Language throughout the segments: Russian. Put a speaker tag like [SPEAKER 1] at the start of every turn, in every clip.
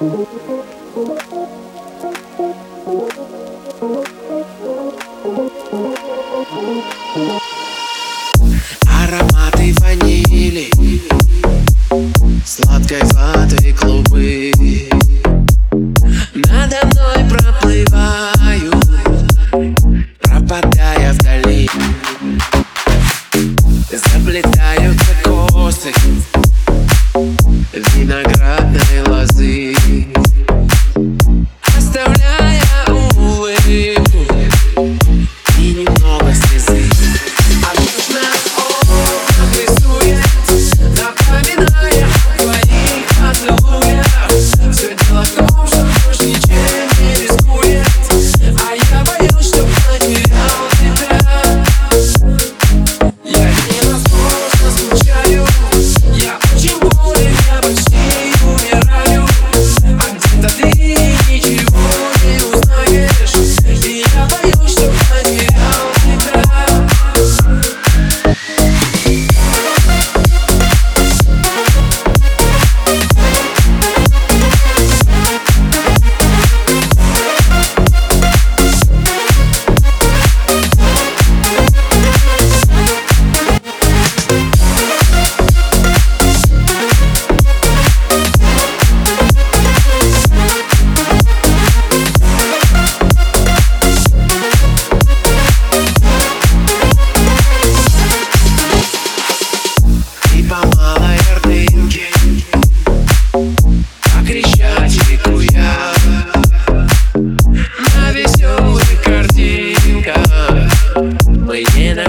[SPEAKER 1] Ароматы ванили, сладкой воды клубы. Надо мной проплывают, пропадая вдали. Заплетаются косы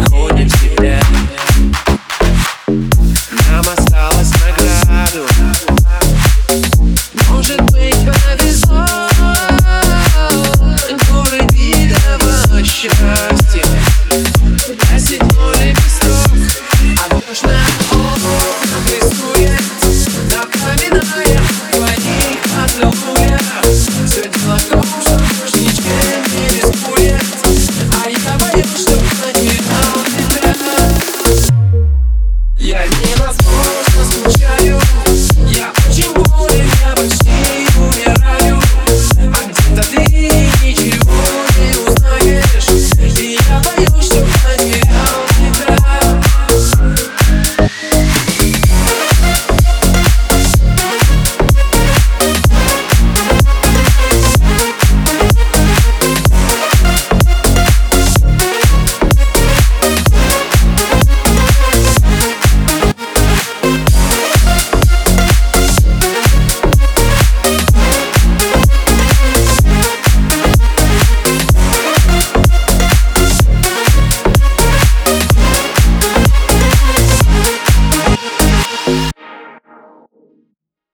[SPEAKER 1] Hold you tight.